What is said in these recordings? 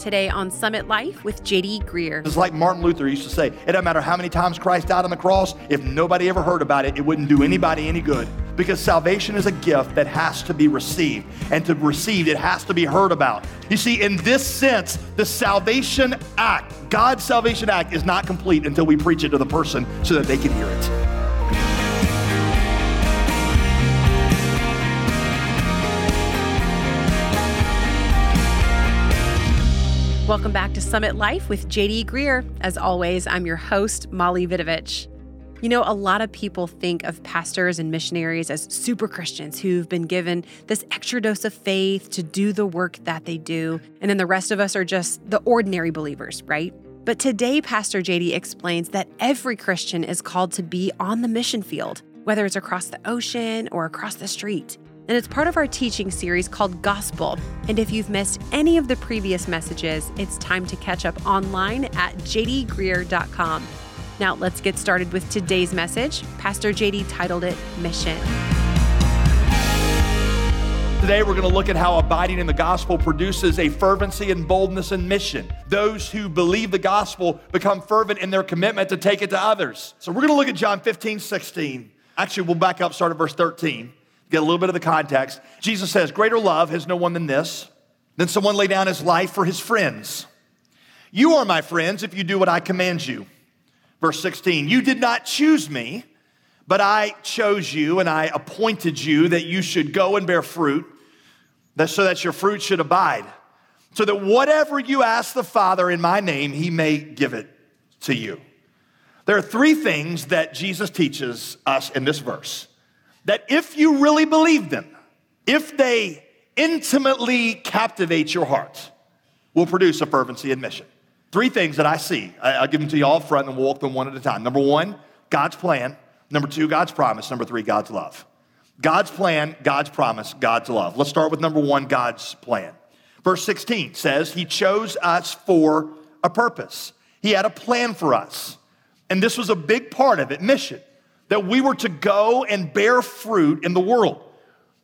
today on Summit Life with JD Greear. It's like Martin Luther used to say it doesn't matter how many times Christ died on the cross, if nobody ever heard about it, it wouldn't do anybody any good. Because salvation is a gift that has to be received. And to receive, it has to be heard about. You see, in this sense, the salvation act, God's salvation act, is not complete until we preach it to the person so that they can hear it. Welcome back to Summit Life with JD Greear. As always, I'm your host, Molly Vidovich. You know, a lot of people think of pastors and missionaries as super Christians who've been given this extra dose of faith to do the work that they do. And then the rest of us are just the ordinary believers, right? But today, Pastor JD explains that every Christian is called to be on the mission field, whether it's across the ocean or across the street and it's part of our teaching series called Gospel. And if you've missed any of the previous messages, it's time to catch up online at jdgreear.com. Now, let's get started with today's message. Pastor JD titled it Mission. Today, we're going to look at how abiding in the gospel produces a fervency and boldness in mission. Those who believe the gospel become fervent in their commitment to take it to others. So, we're going to look at John 15, 16. Actually, we'll back up, start at verse 13 get a little bit of the context. Jesus says, Greater love has no one than this, than someone lay down his life for his friends. You are my friends if you do what I command you. Verse 16, you did not choose me, but I chose you and I appointed you that you should go and bear fruit, that so that your fruit should abide, so that whatever you ask the Father in my name, he may give it to you. There are three things that Jesus teaches us in this verse that if you really believe them, if they intimately captivate your heart, will produce a fervency in mission. Three things that I see. I'll give them to you all front and we'll walk them one at a time. Number one, God's plan. Number two, God's promise. Number three, God's love. God's plan, God's promise, God's love. Let's start with number one, God's plan. Verse 16 says, He chose us for a purpose. He had a plan for us. And this was a big part of it mission that we were to go and bear fruit in the world.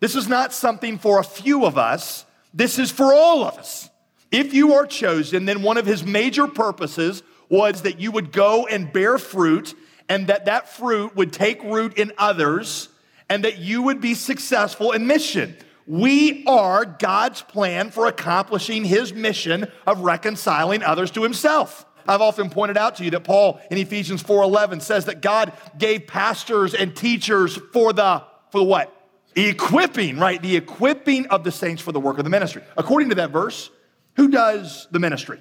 This is not something for a few of us, this is for all of us. If you are chosen, then one of his major purposes was that you would go and bear fruit and that that fruit would take root in others and that you would be successful in mission. We are God's plan for accomplishing his mission of reconciling others to himself. I've often pointed out to you that Paul in Ephesians 4:11 says that God gave pastors and teachers for the for the what? Equipping, right? The equipping of the saints for the work of the ministry. According to that verse, who does the ministry?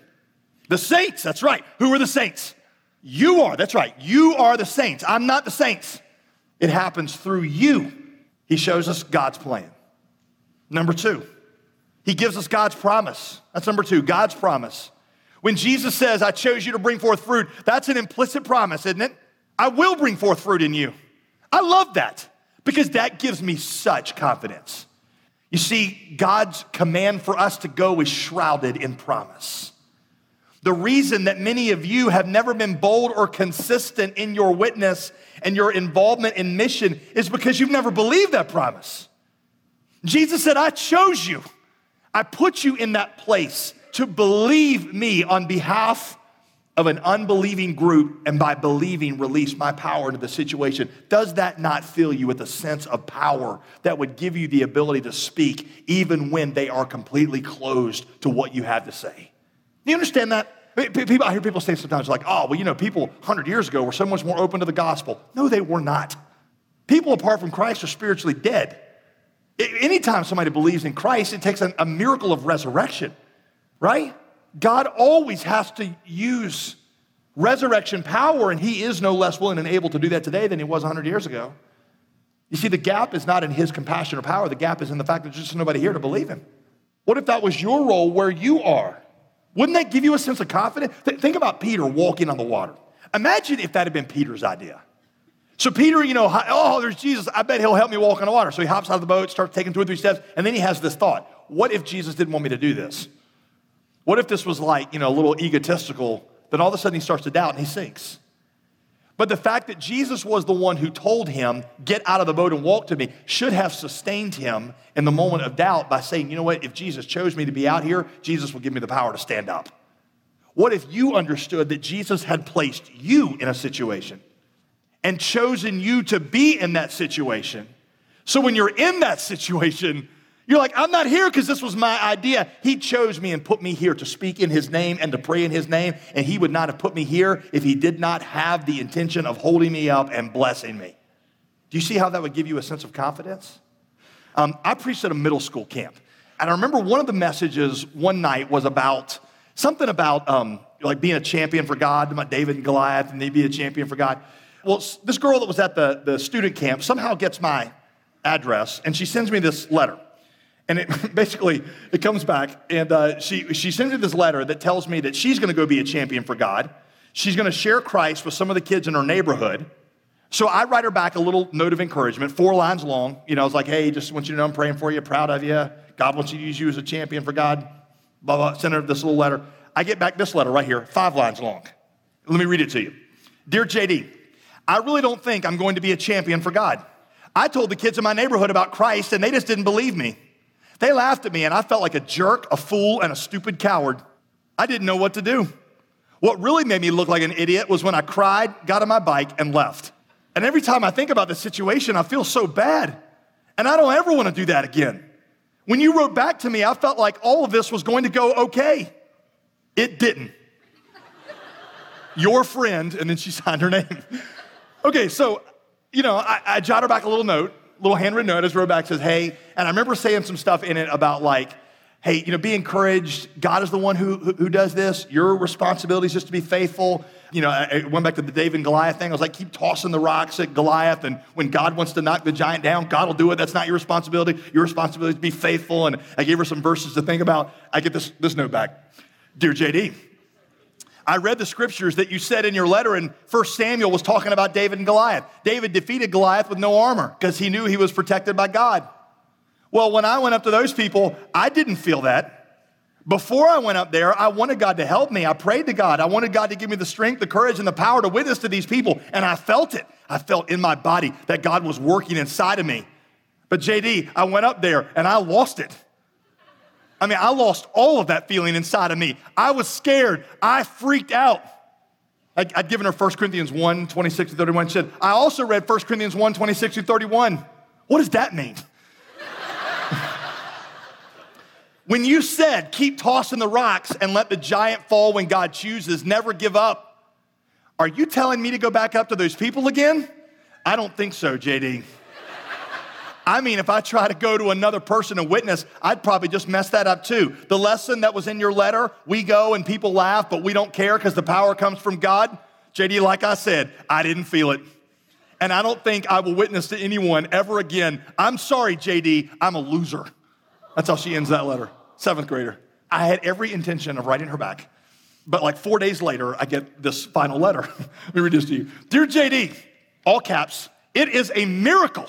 The saints, that's right. Who are the saints? You are, that's right. You are the saints. I'm not the saints. It happens through you. He shows us God's plan. Number two, he gives us God's promise. That's number two, God's promise. When Jesus says, I chose you to bring forth fruit, that's an implicit promise, isn't it? I will bring forth fruit in you. I love that because that gives me such confidence. You see, God's command for us to go is shrouded in promise. The reason that many of you have never been bold or consistent in your witness and your involvement in mission is because you've never believed that promise. Jesus said, I chose you. I put you in that place to believe me on behalf of an unbelieving group and by believing release my power into the situation, does that not fill you with a sense of power that would give you the ability to speak even when they are completely closed to what you have to say? Do you understand that? People, I hear people say sometimes, like, oh, well, you know, people 100 years ago were so much more open to the gospel. No, they were not. People apart from Christ are spiritually dead. Anytime somebody believes in Christ, it takes a miracle of resurrection right? God always has to use resurrection power, and He is no less willing and able to do that today than He was 100 years ago. You see, the gap is not in His compassion or power, the gap is in the fact that there's just nobody here to believe Him. What if that was your role where you are? Wouldn't that give you a sense of confidence? Th- think about Peter walking on the water. Imagine if that had been Peter's idea. So Peter, you know, oh, there's Jesus. I bet he'll help me walk on the water. So he hops out of the boat, starts taking two or three steps, and then he has this thought: What if Jesus didn't want me to do this? What if this was like, you know, a little egotistical, then all of a sudden he starts to doubt and he sinks? But the fact that Jesus was the one who told him, Get out of the boat and walk to me, should have sustained him in the moment of doubt by saying, You know what? If Jesus chose me to be out here, Jesus will give me the power to stand up. What if you understood that Jesus had placed you in a situation and chosen you to be in that situation? So when you're in that situation, you're like, I'm not here because this was my idea. He chose me and put me here to speak in His name and to pray in His name. And He would not have put me here if He did not have the intention of holding me up and blessing me. Do you see how that would give you a sense of confidence? Um, I preached at a middle school camp. And I remember one of the messages one night was about something about um, like being a champion for God, about David and Goliath, and they be a champion for God. Well, this girl that was at the, the student camp somehow gets my address and she sends me this letter. And it basically, it comes back, and uh, she, she sends me this letter that tells me that she's going to go be a champion for God. She's going to share Christ with some of the kids in her neighborhood. So I write her back a little note of encouragement, four lines long. You know, I was like, hey, just want you to know I'm praying for you, proud of you. God wants you to use you as a champion for God. Blah, blah. Send her this little letter. I get back this letter right here, five lines long. Let me read it to you. Dear JD, I really don't think I'm going to be a champion for God. I told the kids in my neighborhood about Christ, and they just didn't believe me. They laughed at me, and I felt like a jerk, a fool, and a stupid coward. I didn't know what to do. What really made me look like an idiot was when I cried, got on my bike, and left. And every time I think about the situation, I feel so bad. And I don't ever want to do that again. When you wrote back to me, I felt like all of this was going to go okay. It didn't. Your friend, and then she signed her name. okay, so, you know, I, I jot her back a little note little handwritten note as wrote back says, hey, and I remember saying some stuff in it about like, hey, you know, be encouraged. God is the one who, who, who does this. Your responsibility is just to be faithful. You know, I, I went back to the David and Goliath thing. I was like, keep tossing the rocks at Goliath. And when God wants to knock the giant down, God will do it. That's not your responsibility. Your responsibility is to be faithful. And I gave her some verses to think about. I get this, this note back. Dear JD, I read the scriptures that you said in your letter, and First Samuel was talking about David and Goliath. David defeated Goliath with no armor because he knew he was protected by God. Well, when I went up to those people, I didn't feel that. Before I went up there, I wanted God to help me. I prayed to God. I wanted God to give me the strength, the courage, and the power to witness to these people. And I felt it. I felt in my body that God was working inside of me. But JD, I went up there and I lost it. I mean, I lost all of that feeling inside of me. I was scared. I freaked out. I'd, I'd given her 1 Corinthians 1 26 to 31. She said, I also read 1 Corinthians 1 26 to 31. What does that mean? when you said, keep tossing the rocks and let the giant fall when God chooses, never give up, are you telling me to go back up to those people again? I don't think so, JD. I mean, if I try to go to another person and witness, I'd probably just mess that up too. The lesson that was in your letter, we go and people laugh, but we don't care because the power comes from God. JD, like I said, I didn't feel it. And I don't think I will witness to anyone ever again. I'm sorry, JD, I'm a loser. That's how she ends that letter. Seventh grader. I had every intention of writing her back. But like four days later, I get this final letter. Let me read this to you. Dear JD, all caps, it is a miracle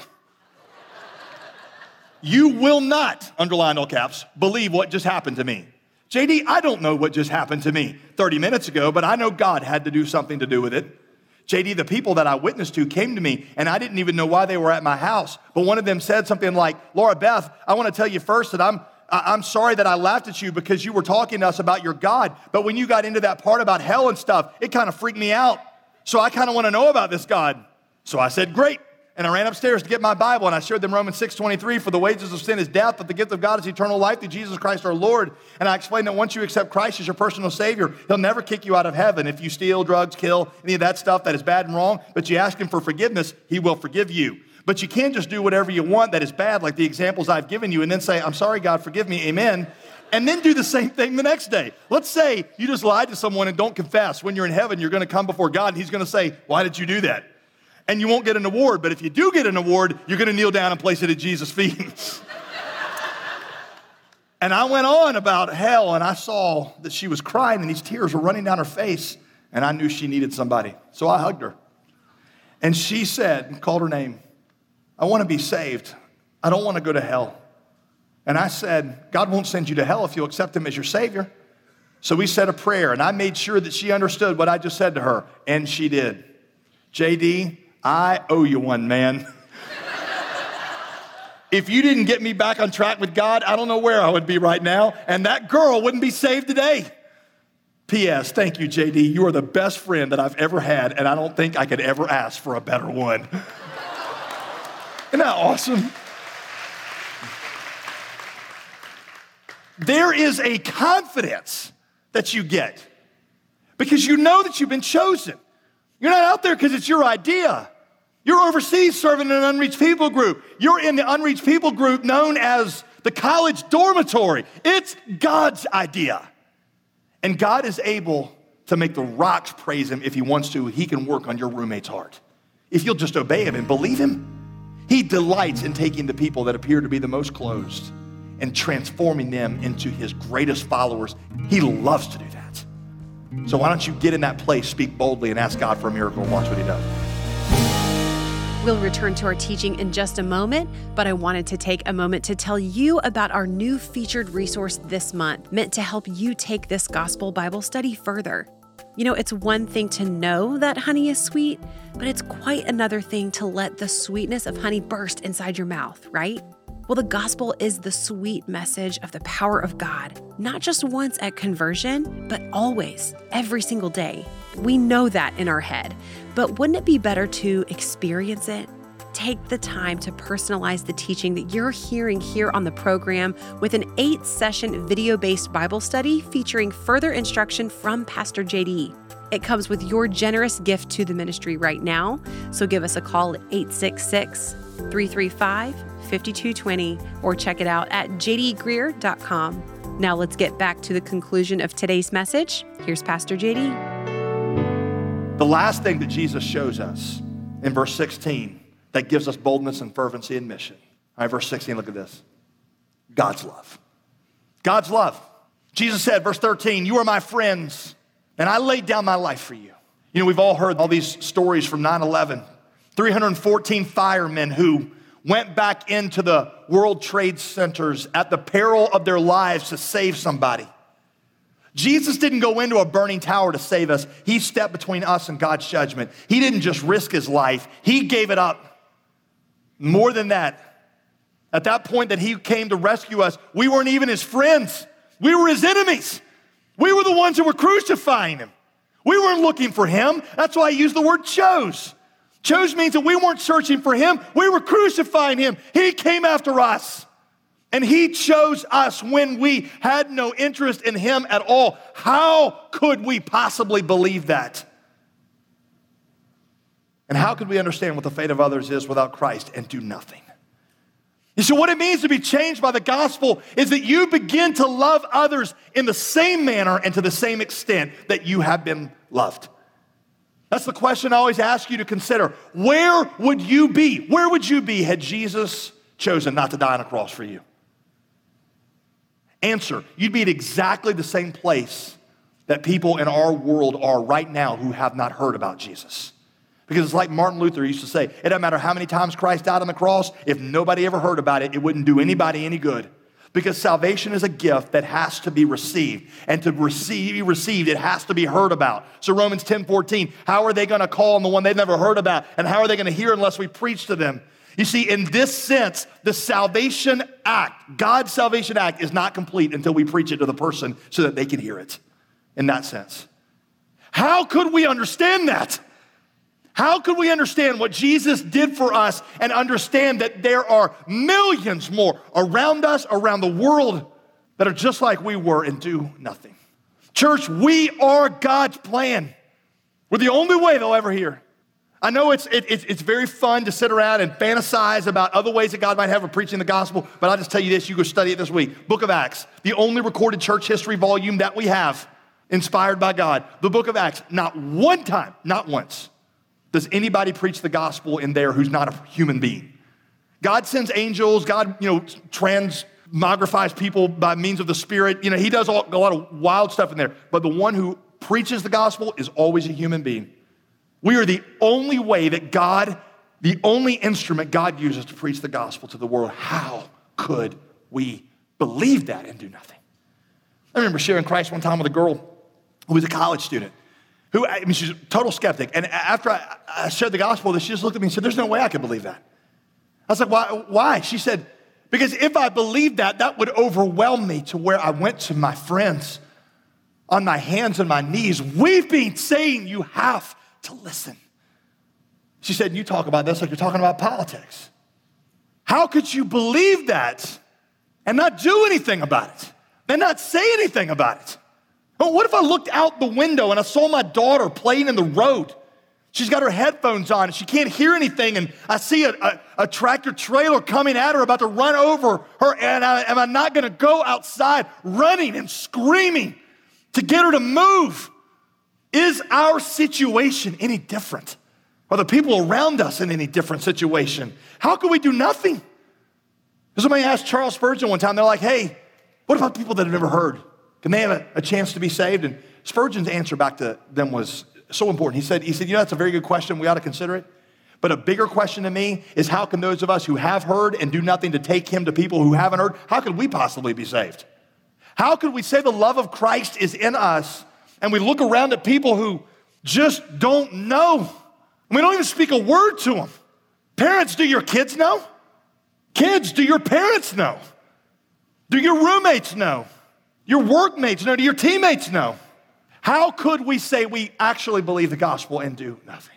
you will not, underline all caps, believe what just happened to me. JD, I don't know what just happened to me 30 minutes ago, but I know God had to do something to do with it. JD, the people that I witnessed to came to me and I didn't even know why they were at my house. But one of them said something like, Laura Beth, I want to tell you first that I'm, I'm sorry that I laughed at you because you were talking to us about your God. But when you got into that part about hell and stuff, it kind of freaked me out. So I kind of want to know about this God. So I said, Great. And I ran upstairs to get my Bible and I showed them Romans 6:23 for the wages of sin is death, but the gift of God is eternal life through Jesus Christ our Lord. And I explained that once you accept Christ as your personal savior, he'll never kick you out of heaven if you steal, drugs, kill, any of that stuff that is bad and wrong, but you ask him for forgiveness, he will forgive you. But you can't just do whatever you want that is bad like the examples I've given you and then say, "I'm sorry God, forgive me." Amen. And then do the same thing the next day. Let's say you just lied to someone and don't confess. When you're in heaven, you're going to come before God and he's going to say, "Why did you do that?" And you won't get an award. But if you do get an award, you're going to kneel down and place it at Jesus' feet. and I went on about hell, and I saw that she was crying, and these tears were running down her face, and I knew she needed somebody. So I hugged her. And she said, called her name, I want to be saved. I don't want to go to hell. And I said, God won't send you to hell if you'll accept Him as your Savior. So we said a prayer, and I made sure that she understood what I just said to her, and she did. JD, I owe you one, man. if you didn't get me back on track with God, I don't know where I would be right now, and that girl wouldn't be saved today. P.S. Thank you, JD. You are the best friend that I've ever had, and I don't think I could ever ask for a better one. Isn't that awesome? There is a confidence that you get because you know that you've been chosen. You're not out there because it's your idea. You're overseas serving in an unreached people group. You're in the unreached people group known as the college dormitory. It's God's idea. And God is able to make the rocks praise him if he wants to. He can work on your roommate's heart. If you'll just obey him and believe him, he delights in taking the people that appear to be the most closed and transforming them into his greatest followers. He loves to do that. So why don't you get in that place, speak boldly, and ask God for a miracle and watch what he does. We'll return to our teaching in just a moment, but I wanted to take a moment to tell you about our new featured resource this month, meant to help you take this gospel Bible study further. You know, it's one thing to know that honey is sweet, but it's quite another thing to let the sweetness of honey burst inside your mouth, right? Well, the gospel is the sweet message of the power of God, not just once at conversion, but always, every single day. We know that in our head, but wouldn't it be better to experience it? Take the time to personalize the teaching that you're hearing here on the program with an eight session video based Bible study featuring further instruction from Pastor JD. It comes with your generous gift to the ministry right now. So give us a call at 866 335 5220 or check it out at jdgreear.com. Now let's get back to the conclusion of today's message. Here's Pastor JD. The last thing that Jesus shows us in verse 16 that gives us boldness and fervency in mission. All right, verse 16, look at this God's love. God's love. Jesus said, verse 13, You are my friends, and I laid down my life for you. You know, we've all heard all these stories from 9 11. 314 firemen who went back into the World Trade Centers at the peril of their lives to save somebody. Jesus didn't go into a burning tower to save us. He stepped between us and God's judgment. He didn't just risk his life, he gave it up. More than that, at that point that he came to rescue us, we weren't even his friends. We were his enemies. We were the ones who were crucifying him. We weren't looking for him. That's why I use the word chose. Chose means that we weren't searching for him, we were crucifying him. He came after us. And he chose us when we had no interest in him at all. How could we possibly believe that? And how could we understand what the fate of others is without Christ and do nothing? You see, what it means to be changed by the gospel is that you begin to love others in the same manner and to the same extent that you have been loved. That's the question I always ask you to consider. Where would you be? Where would you be had Jesus chosen not to die on a cross for you? Answer You'd be at exactly the same place that people in our world are right now who have not heard about Jesus. Because it's like Martin Luther used to say it doesn't matter how many times Christ died on the cross, if nobody ever heard about it, it wouldn't do anybody any good. Because salvation is a gift that has to be received. And to receive, be received, it has to be heard about. So Romans 10 14, how are they going to call on the one they've never heard about? And how are they going to hear unless we preach to them? You see, in this sense, the salvation act, God's salvation act, is not complete until we preach it to the person so that they can hear it. In that sense. How could we understand that? How could we understand what Jesus did for us and understand that there are millions more around us, around the world, that are just like we were and do nothing? Church, we are God's plan. We're the only way they'll ever hear. I know it's, it, it's, it's very fun to sit around and fantasize about other ways that God might have of preaching the gospel, but I'll just tell you this you go study it this week. Book of Acts, the only recorded church history volume that we have, inspired by God. The book of Acts, not one time, not once, does anybody preach the gospel in there who's not a human being. God sends angels, God, you know, transmogrifies people by means of the Spirit. You know, He does all, a lot of wild stuff in there, but the one who preaches the gospel is always a human being. We are the only way that God, the only instrument God uses to preach the gospel to the world. How could we believe that and do nothing? I remember sharing Christ one time with a girl who was a college student who, I mean, she's a total skeptic. And after I, I shared the gospel she just looked at me and said, There's no way I can believe that. I was like, Why? why? She said, Because if I believed that, that would overwhelm me to where I went to my friends on my hands and my knees, weeping, saying, You have to listen. She said, You talk about this like you're talking about politics. How could you believe that and not do anything about it and not say anything about it? But what if I looked out the window and I saw my daughter playing in the road? She's got her headphones on and she can't hear anything, and I see a, a, a tractor trailer coming at her, about to run over her, and I, am I not gonna go outside running and screaming to get her to move? Is our situation any different? Are the people around us in any different situation? How can we do nothing? Somebody asked Charles Spurgeon one time, they're like, hey, what about people that have never heard? Can they have a, a chance to be saved? And Spurgeon's answer back to them was so important. He said, he said, you know, that's a very good question. We ought to consider it. But a bigger question to me is how can those of us who have heard and do nothing to take him to people who haven't heard, how could we possibly be saved? How could we say the love of Christ is in us and we look around at people who just don't know? We don't even speak a word to them. Parents, do your kids know? Kids, do your parents know? Do your roommates know? Your workmates know? Do your teammates know? How could we say we actually believe the gospel and do nothing?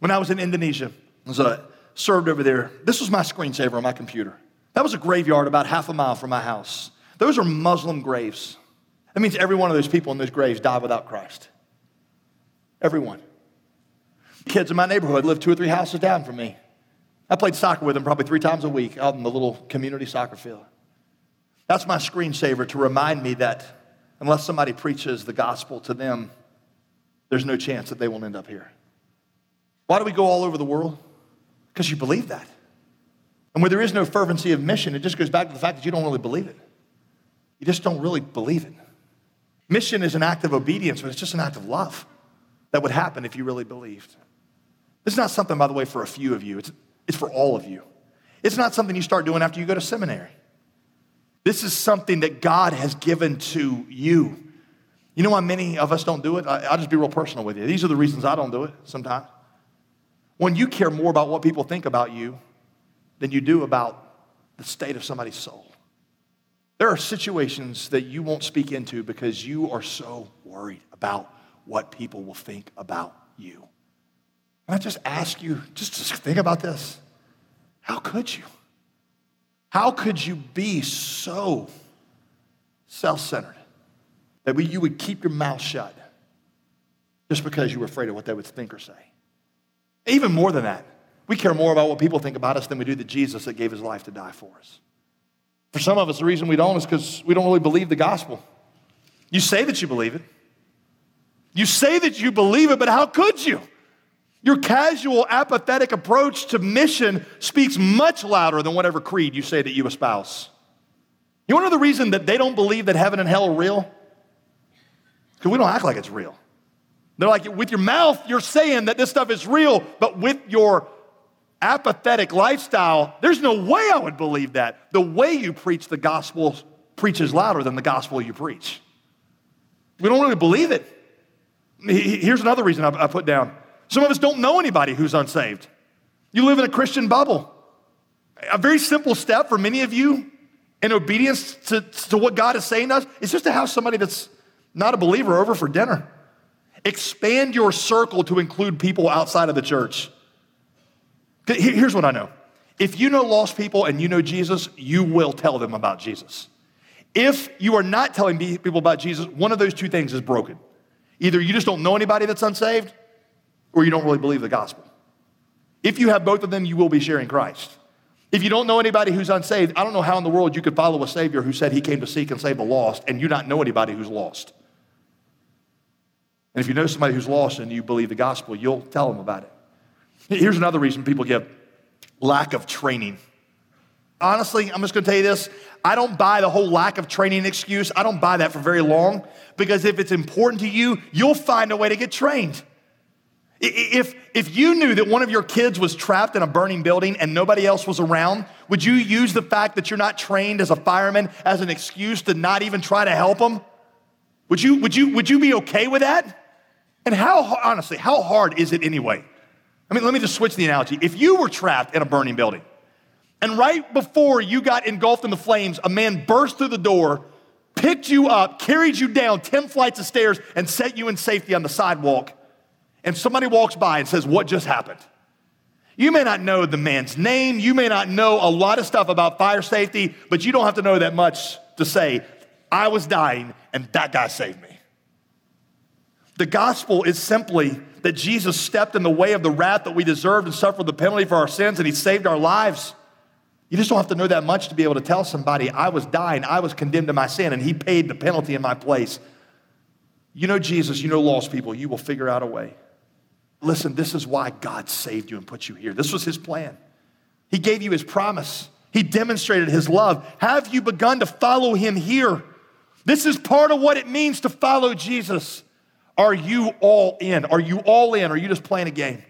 When I was in Indonesia, I was uh, served over there. This was my screensaver on my computer. That was a graveyard about half a mile from my house. Those are Muslim graves. That means every one of those people in those graves died without Christ. Everyone. Kids in my neighborhood lived two or three houses down from me. I played soccer with them probably three times a week out in the little community soccer field. That's my screensaver to remind me that unless somebody preaches the gospel to them, there's no chance that they will end up here. Why do we go all over the world? Because you believe that. And where there is no fervency of mission, it just goes back to the fact that you don't really believe it. You just don't really believe it. Mission is an act of obedience, but it's just an act of love that would happen if you really believed. This is not something, by the way, for a few of you, it's, it's for all of you. It's not something you start doing after you go to seminary. This is something that God has given to you. You know why many of us don't do it? I, will just be real personal with you. These are the reasons I don't do it sometimes. When you care more about what people think about you than you do about the state of somebody's soul. There are situations that you won't speak into because you are so worried about what people will think about you. And I just ask you, just, just think about this. How could you? How could you be so self centered that you would keep your mouth shut just because you were afraid of what they would think or say? Even more than that, we care more about what people think about us than we do the Jesus that gave his life to die for us. For some of us, the reason we don't is because we don't really believe the gospel. You say that you believe it. You say that you believe it, but how could you? Your casual, apathetic approach to mission speaks much louder than whatever creed you say that you espouse. You want to know the reason that they don't believe that heaven and hell are real? Because we don't act like it's real. They're like, with your mouth, you're saying that this stuff is real, but with your apathetic lifestyle, there's no way I would believe that. The way you preach the gospel preaches louder than the gospel you preach. We don't really believe it. Here's another reason I put down some of us don't know anybody who's unsaved. You live in a Christian bubble. A very simple step for many of you in obedience to, to what God is saying to us is just to have somebody that's not a believer over for dinner. Expand your circle to include people outside of the church. Here's what I know if you know lost people and you know Jesus, you will tell them about Jesus. If you are not telling people about Jesus, one of those two things is broken. Either you just don't know anybody that's unsaved, or you don't really believe the gospel. If you have both of them, you will be sharing Christ. If you don't know anybody who's unsaved, I don't know how in the world you could follow a Savior who said he came to seek and save the lost and you not know anybody who's lost. And if you know somebody who's lost and you believe the gospel, you'll tell them about it. Here's another reason people give lack of training. Honestly, I'm just going to tell you this. I don't buy the whole lack of training excuse. I don't buy that for very long because if it's important to you, you'll find a way to get trained. If, if you knew that one of your kids was trapped in a burning building and nobody else was around, would you use the fact that you're not trained as a fireman as an excuse to not even try to help them? Would you, would you, would you be okay with that? And how, honestly, how hard is it anyway? I mean, let me just switch the analogy. If you were trapped in a burning building, and right before you got engulfed in the flames, a man burst through the door, picked you up, carried you down 10 flights of stairs, and set you in safety on the sidewalk, and somebody walks by and says, What just happened? You may not know the man's name, you may not know a lot of stuff about fire safety, but you don't have to know that much to say, I was dying and that guy saved me. The gospel is simply that Jesus stepped in the way of the wrath that we deserved and suffered the penalty for our sins, and he saved our lives. You just don't have to know that much to be able to tell somebody, I was dying, I was condemned to my sin, and he paid the penalty in my place. You know Jesus, you know lost people, you will figure out a way. Listen, this is why God saved you and put you here. This was his plan. He gave you his promise. He demonstrated his love. Have you begun to follow him here? This is part of what it means to follow Jesus. Are you all in? Are you all in? Are you just playing a game?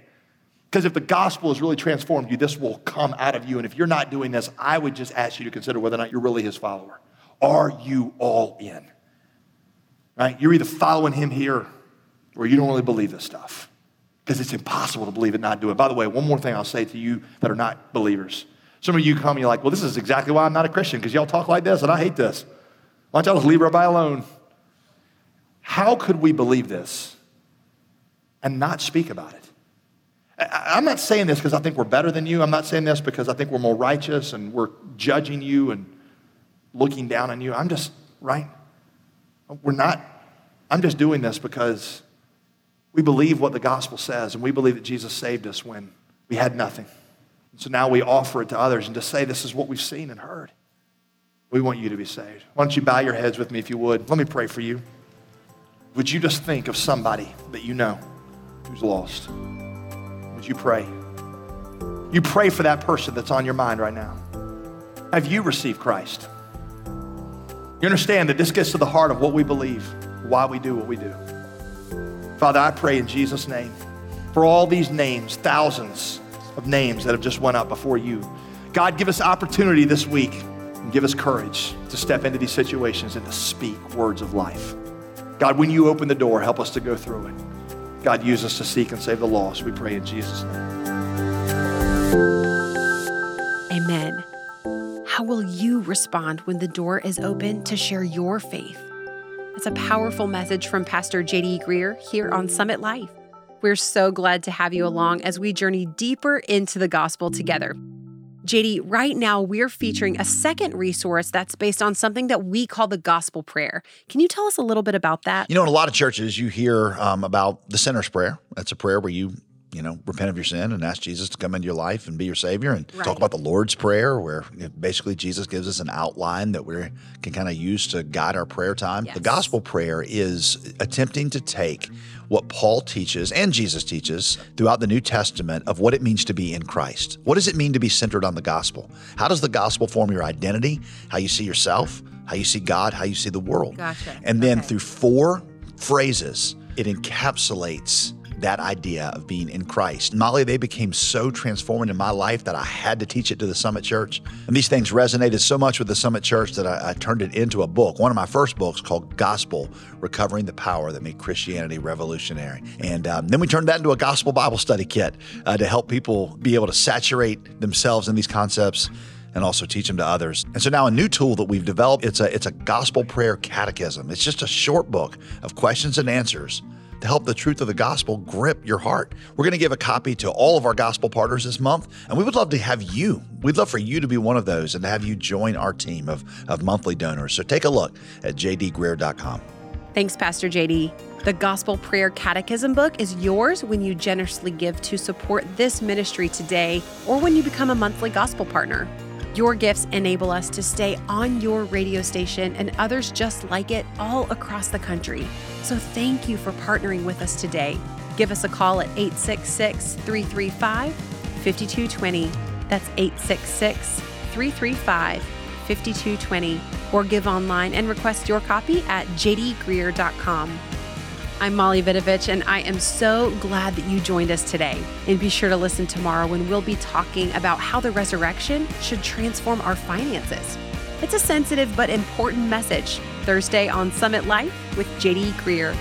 Because if the gospel has really transformed you, this will come out of you. And if you're not doing this, I would just ask you to consider whether or not you're really his follower. Are you all in? Right? You're either following him here or you don't really believe this stuff. Because it's impossible to believe it, not do it. By the way, one more thing I'll say to you that are not believers. Some of you come and you're like, well, this is exactly why I'm not a Christian, because y'all talk like this and I hate this. Why don't y'all just leave everybody alone? How could we believe this and not speak about it? I'm not saying this because I think we're better than you. I'm not saying this because I think we're more righteous and we're judging you and looking down on you. I'm just, right? We're not, I'm just doing this because we believe what the gospel says and we believe that Jesus saved us when we had nothing. So now we offer it to others and to say, this is what we've seen and heard. We want you to be saved. Why don't you bow your heads with me if you would? Let me pray for you. Would you just think of somebody that you know who's lost? Would you pray? You pray for that person that's on your mind right now. Have you received Christ? You understand that this gets to the heart of what we believe, why we do what we do. Father, I pray in Jesus' name for all these names, thousands of names that have just went up before you. God, give us opportunity this week and give us courage to step into these situations and to speak words of life. God, when you open the door, help us to go through it. God, use us to seek and save the lost. We pray in Jesus' name. Amen. How will you respond when the door is open to share your faith? It's a powerful message from Pastor JD Greear here on Summit Life. We're so glad to have you along as we journey deeper into the gospel together. JD, right now we're featuring a second resource that's based on something that we call the gospel prayer. Can you tell us a little bit about that? You know, in a lot of churches, you hear um, about the sinner's prayer. That's a prayer where you you know, repent of your sin and ask Jesus to come into your life and be your Savior, and right. talk about the Lord's Prayer, where basically Jesus gives us an outline that we can kind of use to guide our prayer time. Yes. The Gospel Prayer is attempting to take what Paul teaches and Jesus teaches throughout the New Testament of what it means to be in Christ. What does it mean to be centered on the gospel? How does the gospel form your identity? How you see yourself? How you see God? How you see the world? Gotcha. And then okay. through four phrases, it encapsulates that idea of being in Christ. Molly, they became so transforming in my life that I had to teach it to the Summit Church. And these things resonated so much with the Summit Church that I, I turned it into a book, one of my first books called Gospel Recovering the Power That Made Christianity Revolutionary. And um, then we turned that into a gospel Bible study kit uh, to help people be able to saturate themselves in these concepts and also teach them to others. And so now a new tool that we've developed, it's a it's a gospel prayer catechism. It's just a short book of questions and answers to help the truth of the gospel grip your heart. We're going to give a copy to all of our gospel partners this month, and we would love to have you. We'd love for you to be one of those and to have you join our team of, of monthly donors. So take a look at jdgreear.com. Thanks, Pastor JD. The Gospel Prayer Catechism book is yours when you generously give to support this ministry today or when you become a monthly gospel partner. Your gifts enable us to stay on your radio station and others just like it all across the country. So thank you for partnering with us today. Give us a call at 866 335 5220. That's 866 335 5220. Or give online and request your copy at jdgreear.com. I'm Molly Vidovich, and I am so glad that you joined us today. And be sure to listen tomorrow when we'll be talking about how the resurrection should transform our finances. It's a sensitive but important message. Thursday on Summit Life with JD Greear.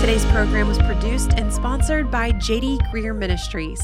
Today's program was produced and sponsored by JD Greear Ministries.